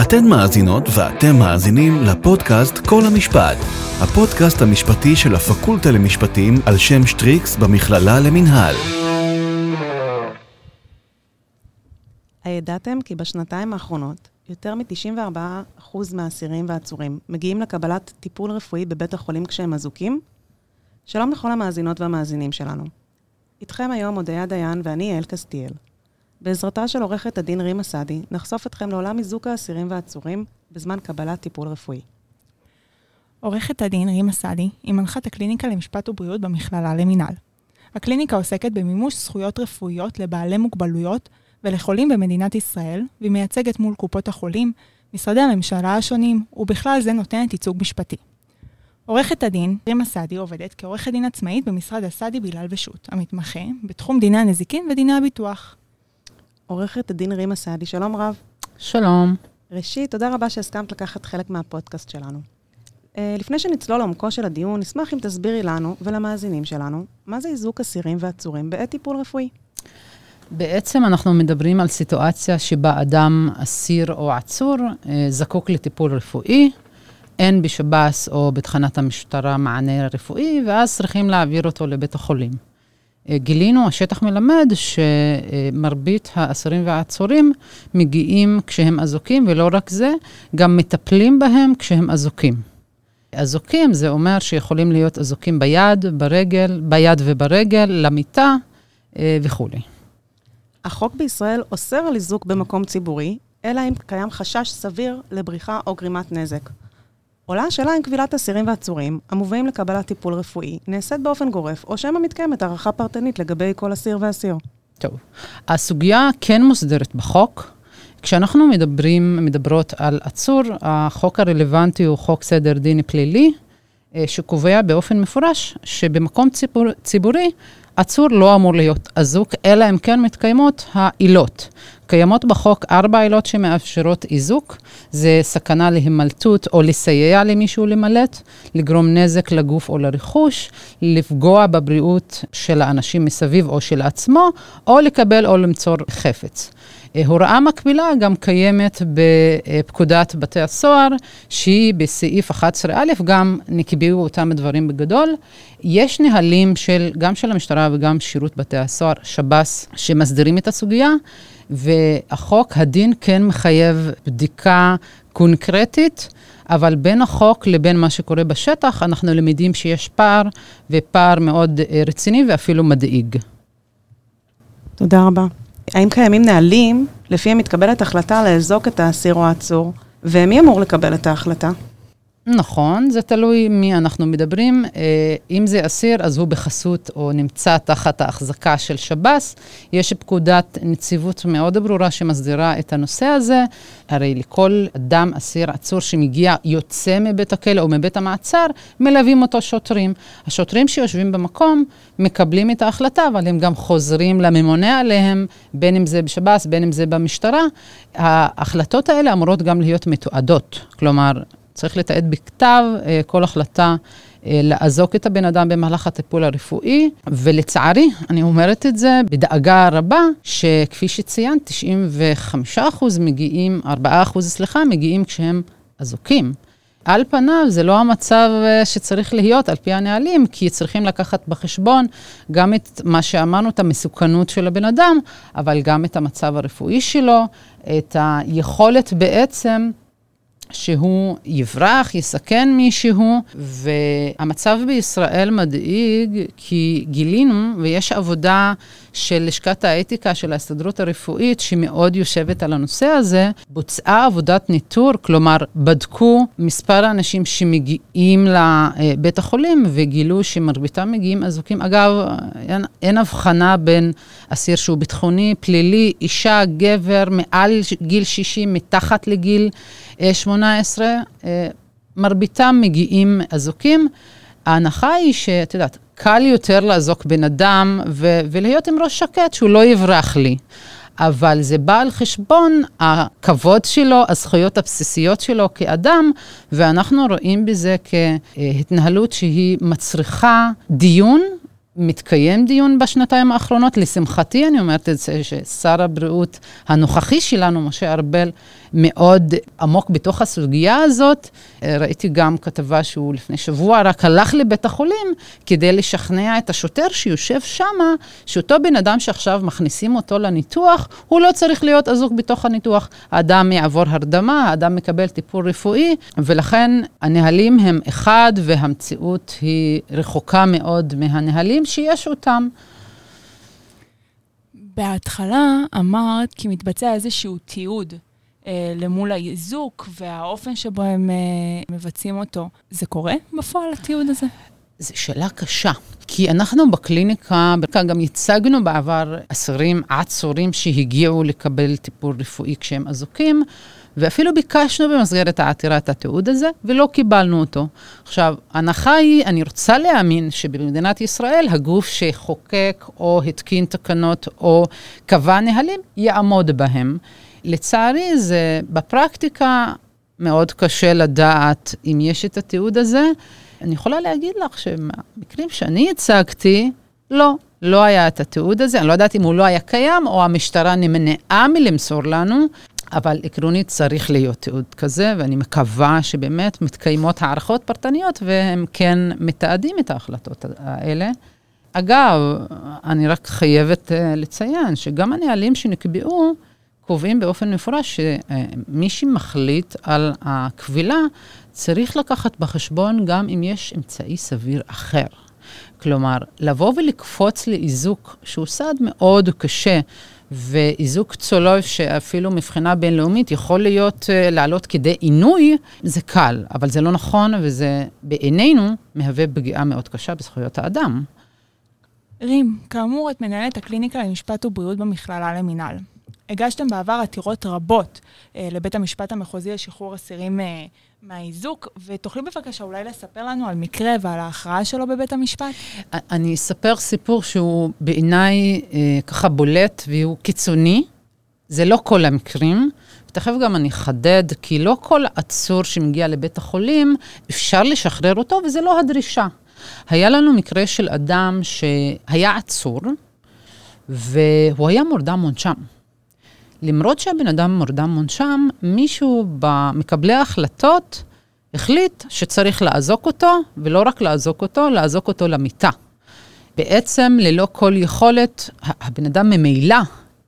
אתן מאזינות ואתם מאזינים לפודקאסט כל המשפט, הפודקאסט המשפטי של הפקולטה למשפטים על שם שטריקס במכללה למינהל. הידעתם כי בשנתיים האחרונות יותר מ-94% מהאסירים והעצורים מגיעים לקבלת טיפול רפואי בבית החולים כשהם אזוקים? שלום לכל המאזינות והמאזינים שלנו. איתכם היום הודיה דיין ואני יעל קסטיאל. בעזרתה של עורכת הדין רימה סעדי, נחשוף אתכם לעולם איזוק האסירים והעצורים בזמן קבלת טיפול רפואי. עורכת הדין רימה סעדי היא מנחת הקליניקה למשפט ובריאות במכללה למינהל. הקליניקה עוסקת במימוש זכויות רפואיות לבעלי מוגבלויות ולחולים במדינת ישראל, והיא מייצגת מול קופות החולים, משרדי הממשלה השונים, ובכלל זה נותנת ייצוג משפטי. עורכת הדין רימה סעדי עובדת כעורכת דין עצמאית במשרד הסעדי בילאל ושות', המתמחה בתחום דיני הנזיקין ודיני הביטוח. עורכת הדין רימה סעדי, שלום רב. שלום. ראשית, תודה רבה שהסכמת לקחת חלק מהפודקאסט שלנו. Uh, לפני שנצלול לעומקו של הדיון, נשמח אם תסבירי לנו ולמאזינים שלנו, מה זה איזוק אסירים ועצורים בעת טיפול רפואי. בעצם אנחנו מדברים על סיטואציה שבה אדם אסיר או עצור אה, זקוק לטיפול רפואי, אין בשב"ס או בתחנת המשטרה מענה רפואי, ואז צריכים להעביר אותו לבית החולים. גילינו, השטח מלמד שמרבית האסירים והעצורים מגיעים כשהם אזוקים, ולא רק זה, גם מטפלים בהם כשהם אזוקים. אזוקים זה אומר שיכולים להיות אזוקים ביד, ברגל, ביד וברגל, למיטה אה, וכולי. החוק בישראל אוסר על איזוק במקום ציבורי, אלא אם קיים חשש סביר לבריחה או גרימת נזק. עולה השאלה אם כבילת אסירים ועצורים, המובאים לקבלת טיפול רפואי, נעשית באופן גורף, או שמא מתקיימת הערכה פרטנית לגבי כל אסיר ואסיר. טוב, הסוגיה כן מוסדרת בחוק. כשאנחנו מדברים, מדברות על עצור, החוק הרלוונטי הוא חוק סדר דין פלילי, אה, שקובע באופן מפורש שבמקום ציבור, ציבורי עצור לא אמור להיות אזוק, אלא אם כן מתקיימות העילות. קיימות בחוק ארבע עילות שמאפשרות איזוק, זה סכנה להימלטות או לסייע למישהו למלט, לגרום נזק לגוף או לרכוש, לפגוע בבריאות של האנשים מסביב או של עצמו, או לקבל או למצוא חפץ. הוראה מקבילה גם קיימת בפקודת בתי הסוהר, שהיא בסעיף 11א, גם נקבעו אותם דברים בגדול. יש נהלים של, גם של המשטרה וגם שירות בתי הסוהר, שב"ס, שמסדירים את הסוגיה, והחוק, הדין כן מחייב בדיקה קונקרטית. אבל בין החוק לבין מה שקורה בשטח, אנחנו למדים שיש פער, ופער מאוד רציני ואפילו מדאיג. תודה רבה. האם קיימים נהלים לפיהם מתקבלת החלטה לאזוק את האסיר או העצור, ומי אמור לקבל את ההחלטה? נכון, זה תלוי מי אנחנו מדברים. אה, אם זה אסיר, אז הוא בחסות או נמצא תחת ההחזקה של שב"ס. יש פקודת נציבות מאוד ברורה שמסדירה את הנושא הזה. הרי לכל אדם, אסיר, עצור שמגיע, יוצא מבית הכלא או מבית המעצר, מלווים אותו שוטרים. השוטרים שיושבים במקום מקבלים את ההחלטה, אבל הם גם חוזרים לממונה עליהם, בין אם זה בשב"ס, בין אם זה במשטרה. ההחלטות האלה אמורות גם להיות מתועדות. כלומר, צריך לתעד בכתב אה, כל החלטה אה, לאזוק את הבן אדם במהלך הטיפול הרפואי, ולצערי, אני אומרת את זה בדאגה רבה, שכפי שציינת, 95% מגיעים, 4% סליחה, מגיעים כשהם אזוקים. על פניו זה לא המצב אה, שצריך להיות על פי הנהלים, כי צריכים לקחת בחשבון גם את מה שאמרנו, את המסוכנות של הבן אדם, אבל גם את המצב הרפואי שלו, את היכולת בעצם שהוא יברח, יסכן מישהו, והמצב בישראל מדאיג כי גילינו, ויש עבודה של לשכת האתיקה של ההסתדרות הרפואית, שמאוד יושבת על הנושא הזה, בוצעה עבודת ניטור, כלומר, בדקו מספר האנשים שמגיעים לבית החולים, וגילו שמרביתם מגיעים אזוקים. אגב, אין, אין הבחנה בין אסיר שהוא ביטחוני, פלילי, אישה, גבר, מעל גיל 60, מתחת לגיל 18, אה, אה, מרביתם מגיעים אזוקים. ההנחה היא שאת יודעת, קל יותר לאזוק בן אדם ו- ולהיות עם ראש שקט, שהוא לא יברח לי. אבל זה בא על חשבון הכבוד שלו, הזכויות הבסיסיות שלו כאדם, ואנחנו רואים בזה כהתנהלות שהיא מצריכה דיון מתקיים דיון בשנתיים האחרונות. לשמחתי, אני אומרת את זה, ששר הבריאות הנוכחי שלנו, משה ארבל, מאוד עמוק בתוך הסוגיה הזאת. ראיתי גם כתבה שהוא לפני שבוע רק הלך לבית החולים כדי לשכנע את השוטר שיושב שמה, שאותו בן אדם שעכשיו מכניסים אותו לניתוח, הוא לא צריך להיות אזוק בתוך הניתוח. האדם יעבור הרדמה, האדם מקבל טיפול רפואי, ולכן הנהלים הם אחד והמציאות היא רחוקה מאוד מהנהלים שיש אותם. בהתחלה אמרת כי מתבצע איזשהו תיעוד אה, למול האיזוק והאופן שבו הם אה, מבצעים אותו. זה קורה בפועל, התיעוד הזה? זו שאלה קשה, כי אנחנו בקליניקה, גם הצגנו בעבר אסירים עצורים שהגיעו לקבל טיפול רפואי כשהם אזוקים, ואפילו ביקשנו במסגרת העתירה את התיעוד הזה, ולא קיבלנו אותו. עכשיו, ההנחה היא, אני רוצה להאמין שבמדינת ישראל הגוף שחוקק או התקין תקנות או קבע נהלים, יעמוד בהם. לצערי, זה בפרקטיקה מאוד קשה לדעת אם יש את התיעוד הזה. אני יכולה להגיד לך שמהמקרים שאני הצגתי, לא, לא היה את התיעוד הזה. אני לא יודעת אם הוא לא היה קיים, או המשטרה נמנעה מלמסור לנו, אבל עקרונית צריך להיות תיעוד כזה, ואני מקווה שבאמת מתקיימות הערכות פרטניות, והם כן מתעדים את ההחלטות האלה. אגב, אני רק חייבת אה, לציין שגם הנהלים שנקבעו, קובעים באופן מפורש שמי שמחליט על הכבילה צריך לקחת בחשבון גם אם יש אמצעי סביר אחר. כלומר, לבוא ולקפוץ לאיזוק, שהוא סעד מאוד קשה, ואיזוק צולוב שאפילו מבחינה בינלאומית יכול להיות, uh, לעלות כדי עינוי, זה קל, אבל זה לא נכון, וזה בעינינו מהווה פגיעה מאוד קשה בזכויות האדם. רים, כאמור, את מנהלת הקליניקה למשפט ובריאות במכללה למינהל. הגשתם בעבר עתירות רבות אה, לבית המשפט המחוזי לשחרור אסירים אה, מהאיזוק, ותוכלי בבקשה אולי לספר לנו על מקרה ועל ההכרעה שלו בבית המשפט? אני אספר סיפור שהוא בעיניי אה, ככה בולט והוא קיצוני. זה לא כל המקרים. ותכף גם אני אחדד, כי לא כל עצור שמגיע לבית החולים, אפשר לשחרר אותו, וזה לא הדרישה. היה לנו מקרה של אדם שהיה עצור, והוא היה מורדם מונשם. למרות שהבן אדם מורדם מונשם, מישהו במקבלי ההחלטות החליט שצריך לאזוק אותו, ולא רק לאזוק אותו, לאזוק אותו למיטה. בעצם, ללא כל יכולת, הבן אדם ממילא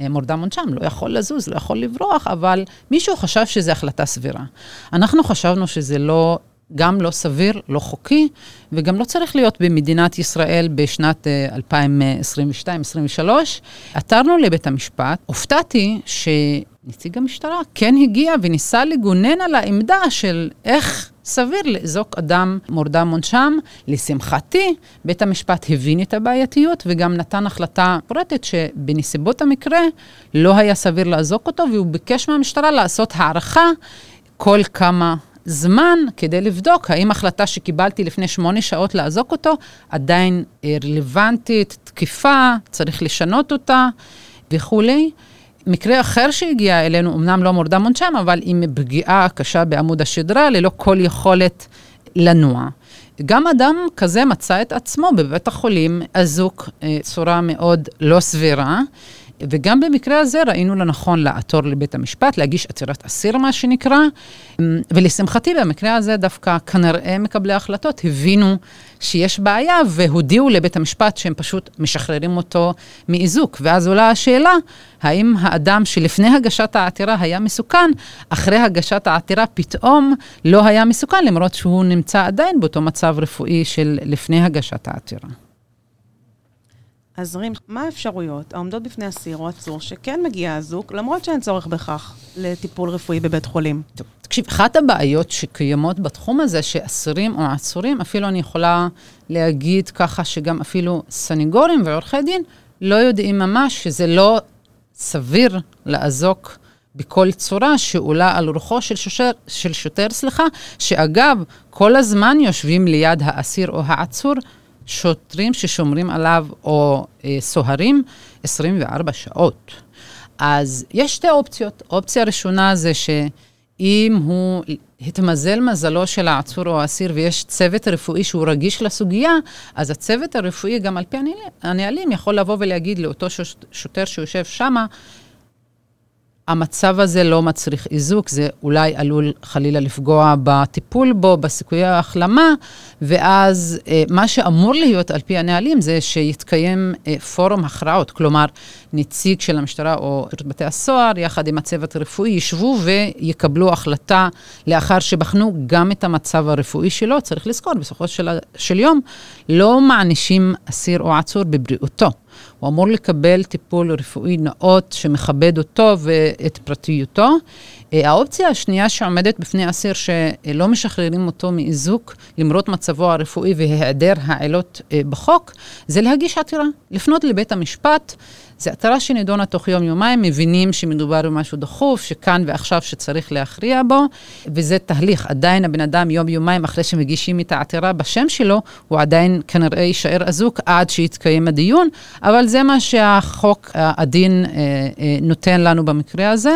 אה, מורדם מונשם, לא יכול לזוז, לא יכול לברוח, אבל מישהו חשב שזו החלטה סבירה. אנחנו חשבנו שזה לא גם לא סביר, לא חוקי, וגם לא צריך להיות במדינת ישראל בשנת 2022-2023. אה, עתרנו לבית המשפט, הופתעתי שנציג המשטרה כן הגיע וניסה לגונן על העמדה של איך סביר לאזוק אדם מורדם מונשם. לשמחתי, בית המשפט הבין את הבעייתיות וגם נתן החלטה פורטת שבנסיבות המקרה לא היה סביר לאזוק אותו, והוא ביקש מהמשטרה לעשות הערכה כל כמה זמן כדי לבדוק האם החלטה שקיבלתי לפני שמונה שעות לאזוק אותו עדיין רלוונטית, תקיפה, צריך לשנות אותה וכולי. מקרה אחר שהגיע אלינו, אמנם לא מורדם מונשם, אבל עם פגיעה קשה בעמוד השדרה, ללא כל יכולת לנוע. גם אדם כזה מצא את עצמו בבית החולים אזוק אה, צורה מאוד לא סבירה. וגם במקרה הזה ראינו לנכון לעתור לבית המשפט, להגיש עתירת אסיר, מה שנקרא, ולשמחתי במקרה הזה דווקא כנראה מקבלי ההחלטות הבינו שיש בעיה והודיעו לבית המשפט שהם פשוט משחררים אותו מאיזוק. ואז עולה השאלה, האם האדם שלפני הגשת העתירה היה מסוכן, אחרי הגשת העתירה פתאום לא היה מסוכן, למרות שהוא נמצא עדיין באותו מצב רפואי של לפני הגשת העתירה. אז רים, מה האפשרויות העומדות בפני אסיר או עצור שכן מגיע אזוק, למרות שאין צורך בכך לטיפול רפואי בבית חולים? תקשיב, אחת הבעיות שקיימות בתחום הזה, שאסירים או עצורים, אפילו אני יכולה להגיד ככה שגם אפילו סניגורים ועורכי דין לא יודעים ממש שזה לא סביר לאזוק בכל צורה שעולה על רוחו של, שושר, של שוטר, סליחה, שאגב, כל הזמן יושבים ליד האסיר או העצור, שוטרים ששומרים עליו, או אה, סוהרים, 24 שעות. אז יש שתי אופציות. אופציה ראשונה זה שאם הוא התמזל מזלו של העצור או האסיר ויש צוות רפואי שהוא רגיש לסוגיה, אז הצוות הרפואי, גם על פי הנהלים, יכול לבוא ולהגיד לאותו שוטר שיושב שמה, המצב הזה לא מצריך איזוק, זה אולי עלול חלילה לפגוע בטיפול בו, בסיכויי ההחלמה, ואז אה, מה שאמור להיות על פי הנהלים זה שיתקיים אה, פורום הכרעות, כלומר, נציג של המשטרה או שירות בתי הסוהר, יחד עם הצוות הרפואי, ישבו ויקבלו החלטה לאחר שבחנו גם את המצב הרפואי שלו. צריך לזכור, בסופו של, של יום, לא מענישים אסיר או עצור בבריאותו. הוא אמור לקבל טיפול רפואי נאות שמכבד אותו ואת פרטיותו. אה, האופציה השנייה שעומדת בפני אסיר שלא משחררים אותו מאיזוק, למרות מצבו הרפואי והיעדר העילות אה, בחוק, זה להגיש עתירה, לפנות לבית המשפט. זו עתירה שנידונה תוך יום-יומיים, מבינים שמדובר במשהו דחוף, שכאן ועכשיו שצריך להכריע בו, וזה תהליך. עדיין הבן אדם יום-יומיים אחרי שמגישים את העתירה בשם שלו, הוא עדיין כנראה יישאר אזוק עד שיתקיים הדיון, אבל זה מה שהחוק, הדין אה, אה, נותן לנו במקרה הזה.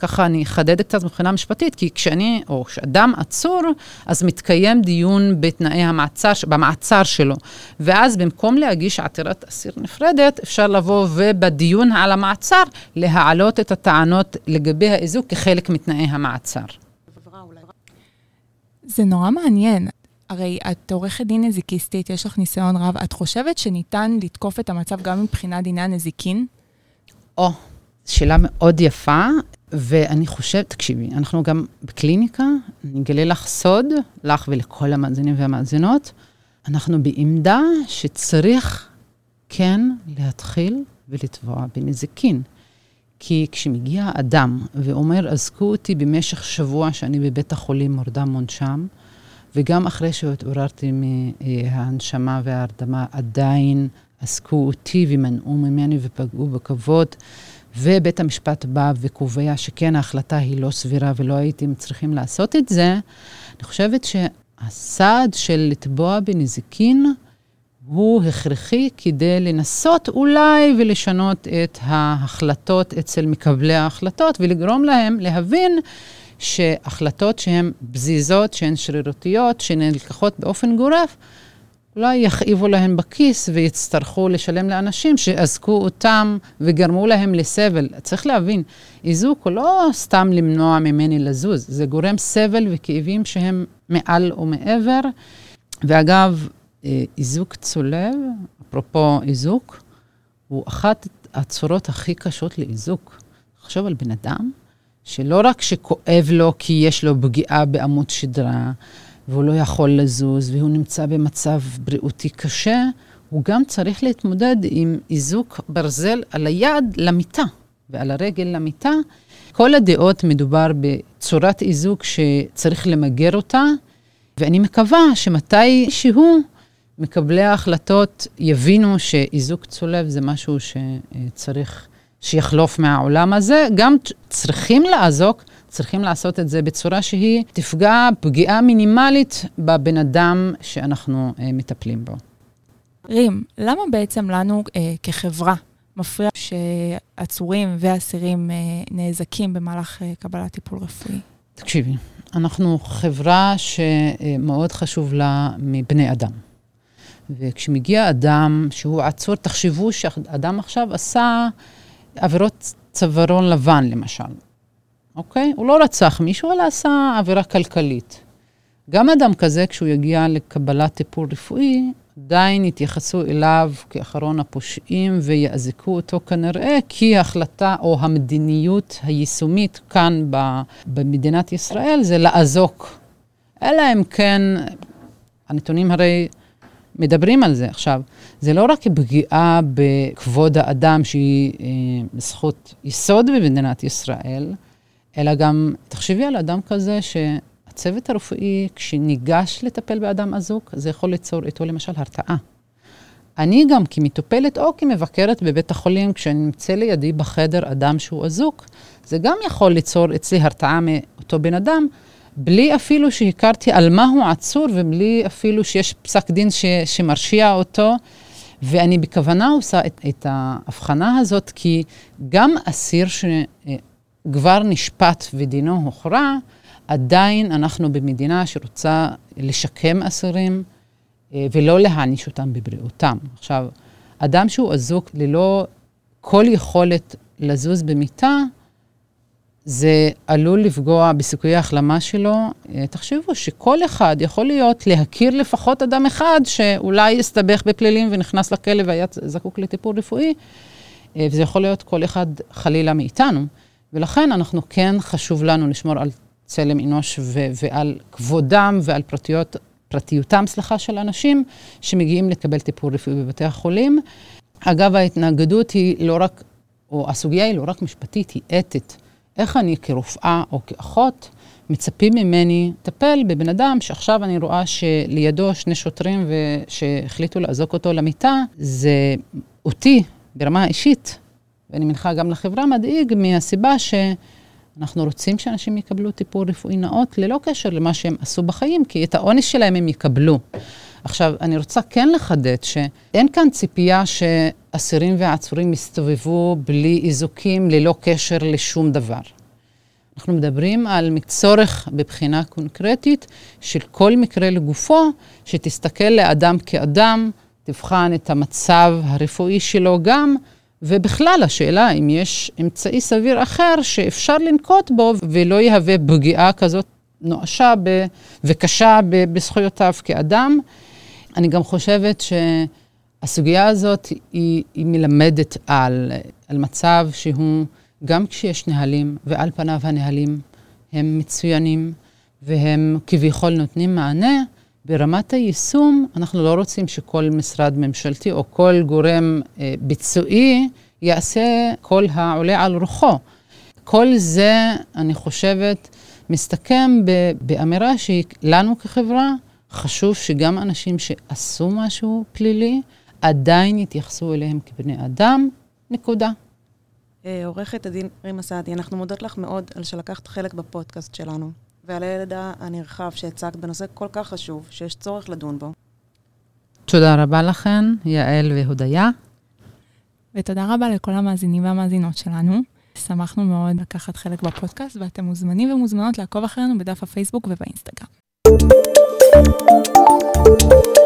ככה אני אחדד קצת מבחינה משפטית, כי כשאני, או כשאדם עצור, אז מתקיים דיון בתנאי המעצר, במעצר שלו. ואז במקום להגיש עתירת אסיר נפרדת, אפשר לבוא ובדיון על המעצר, להעלות את הטענות לגבי האיזוק כחלק מתנאי המעצר. זה נורא מעניין. הרי את עורכת דין נזיקיסטית, יש לך ניסיון רב. את חושבת שניתן לתקוף את המצב גם מבחינת דיני הנזיקין? או, שאלה מאוד יפה. ואני חושבת, תקשיבי, אנחנו גם בקליניקה, אני אגלה לך סוד, לך ולכל המאזינים והמאזינות, אנחנו בעמדה שצריך כן להתחיל ולתבוע בנזיקין. כי כשמגיע אדם ואומר, אזקו אותי במשך שבוע שאני בבית החולים מורדם מונשם, וגם אחרי שהתעוררתי מההנשמה וההרדמה, עדיין אזקו אותי ומנעו ממני ופגעו בכבוד. ובית המשפט בא וקובע שכן, ההחלטה היא לא סבירה ולא הייתם צריכים לעשות את זה, אני חושבת שהסעד של לתבוע בנזיקין הוא הכרחי כדי לנסות אולי ולשנות את ההחלטות אצל מקבלי ההחלטות ולגרום להם להבין שהחלטות שהן פזיזות, שהן שרירותיות, שנלקחות באופן גורף, אולי יכאיבו להם בכיס ויצטרכו לשלם לאנשים שאזקו אותם וגרמו להם לסבל. צריך להבין, איזוק הוא לא סתם למנוע ממני לזוז, זה גורם סבל וכאבים שהם מעל ומעבר. ואגב, אה, איזוק צולב, אפרופו איזוק, הוא אחת הצורות הכי קשות לאיזוק. תחשוב על בן אדם שלא רק שכואב לו כי יש לו פגיעה בעמוד שדרה, והוא לא יכול לזוז, והוא נמצא במצב בריאותי קשה, הוא גם צריך להתמודד עם איזוק ברזל על היד למיטה ועל הרגל למיטה. כל הדעות מדובר בצורת איזוק שצריך למגר אותה, ואני מקווה שמתי שהוא מקבלי ההחלטות יבינו שאיזוק צולב זה משהו שצריך שיחלוף מהעולם הזה. גם צריכים לאזוק, צריכים לעשות את זה בצורה שהיא תפגע פגיעה מינימלית בבן אדם שאנחנו אה, מטפלים בו. רים, למה בעצם לנו אה, כחברה מפריע שעצורים ואסירים אה, נאזקים במהלך אה, קבלת טיפול רפואי? תקשיבי, אנחנו חברה שמאוד חשוב לה מבני אדם. וכשמגיע אדם שהוא עצור, תחשבו שאדם עכשיו עשה עבירות צווארון לבן, למשל. אוקיי? הוא לא רצח מישהו, אלא עשה עבירה כלכלית. גם אדם כזה, כשהוא יגיע לקבלת טיפול רפואי, עדיין יתייחסו אליו כאחרון הפושעים ויאזקו אותו כנראה, כי ההחלטה או המדיניות היישומית כאן במדינת ישראל זה לאזוק. אלא אם כן, הנתונים הרי מדברים על זה עכשיו. זה לא רק פגיעה בכבוד האדם שהיא אה, זכות יסוד במדינת ישראל, אלא גם, תחשבי על אדם כזה שהצוות הרפואי, כשניגש לטפל באדם אזוק, זה יכול ליצור איתו למשל הרתעה. אני גם כמטופלת או כמבקרת בבית החולים, כשאני נמצא לידי בחדר אדם שהוא אזוק, זה גם יכול ליצור אצלי הרתעה מאותו בן אדם, בלי אפילו שהכרתי על מה הוא עצור ובלי אפילו שיש פסק דין ש, שמרשיע אותו. ואני בכוונה עושה את, את ההבחנה הזאת, כי גם אסיר ש... כבר נשפט ודינו הוכרע, עדיין אנחנו במדינה שרוצה לשקם אסירים אה, ולא להעניש אותם בבריאותם. עכשיו, אדם שהוא אזוק ללא כל יכולת לזוז במיטה, זה עלול לפגוע בסיכויי ההחלמה שלו. אה, תחשבו שכל אחד יכול להיות להכיר לפחות אדם אחד שאולי הסתבך בפלילים ונכנס לכלא והיה זקוק לטיפול רפואי, אה, וזה יכול להיות כל אחד חלילה מאיתנו. ולכן אנחנו כן חשוב לנו לשמור על צלם אנוש ו- ועל כבודם ועל פרטיות, פרטיותם, סליחה, של אנשים שמגיעים לקבל טיפול רפואי בבתי החולים. אגב, ההתנגדות היא לא רק, או הסוגיה היא לא רק משפטית, היא אתית. איך אני כרופאה או כאחות מצפים ממני לטפל בבן אדם שעכשיו אני רואה שלידו שני שוטרים שהחליטו לאזוק אותו למיטה, זה אותי ברמה האישית, ואני מניחה גם לחברה, מדאיג מהסיבה שאנחנו רוצים שאנשים יקבלו טיפול רפואי נאות ללא קשר למה שהם עשו בחיים, כי את העונש שלהם הם יקבלו. עכשיו, אני רוצה כן לחדד שאין כאן ציפייה שאסירים ועצורים יסתובבו בלי איזוקים ללא קשר לשום דבר. אנחנו מדברים על צורך בבחינה קונקרטית של כל מקרה לגופו, שתסתכל לאדם כאדם, תבחן את המצב הרפואי שלו גם, ובכלל, השאלה אם יש אמצעי סביר אחר שאפשר לנקוט בו ולא יהווה פגיעה כזאת נואשה ב- וקשה ב- בזכויותיו כאדם. אני גם חושבת שהסוגיה הזאת היא, היא מלמדת על, על מצב שהוא, גם כשיש נהלים, ועל פניו הנהלים הם מצוינים, והם כביכול נותנים מענה, ברמת היישום, אנחנו לא רוצים שכל משרד ממשלתי או כל גורם אה, ביצועי יעשה כל העולה על רוחו. כל זה, אני חושבת, מסתכם באמירה שהיא לנו כחברה, חשוב שגם אנשים שעשו משהו פלילי, עדיין יתייחסו אליהם כבני אדם, נקודה. אה, עורכת הדין רימה סעדי, אנחנו מודות לך מאוד על שלקחת חלק בפודקאסט שלנו. ועל הידע הנרחב שהצגת בנושא כל כך חשוב, שיש צורך לדון בו. תודה רבה לכן, יעל והודיה. ותודה רבה לכל המאזינים והמאזינות שלנו. שמחנו מאוד לקחת חלק בפודקאסט, ואתם מוזמנים ומוזמנות לעקוב אחרינו בדף הפייסבוק ובאינסטגרם. Thank you.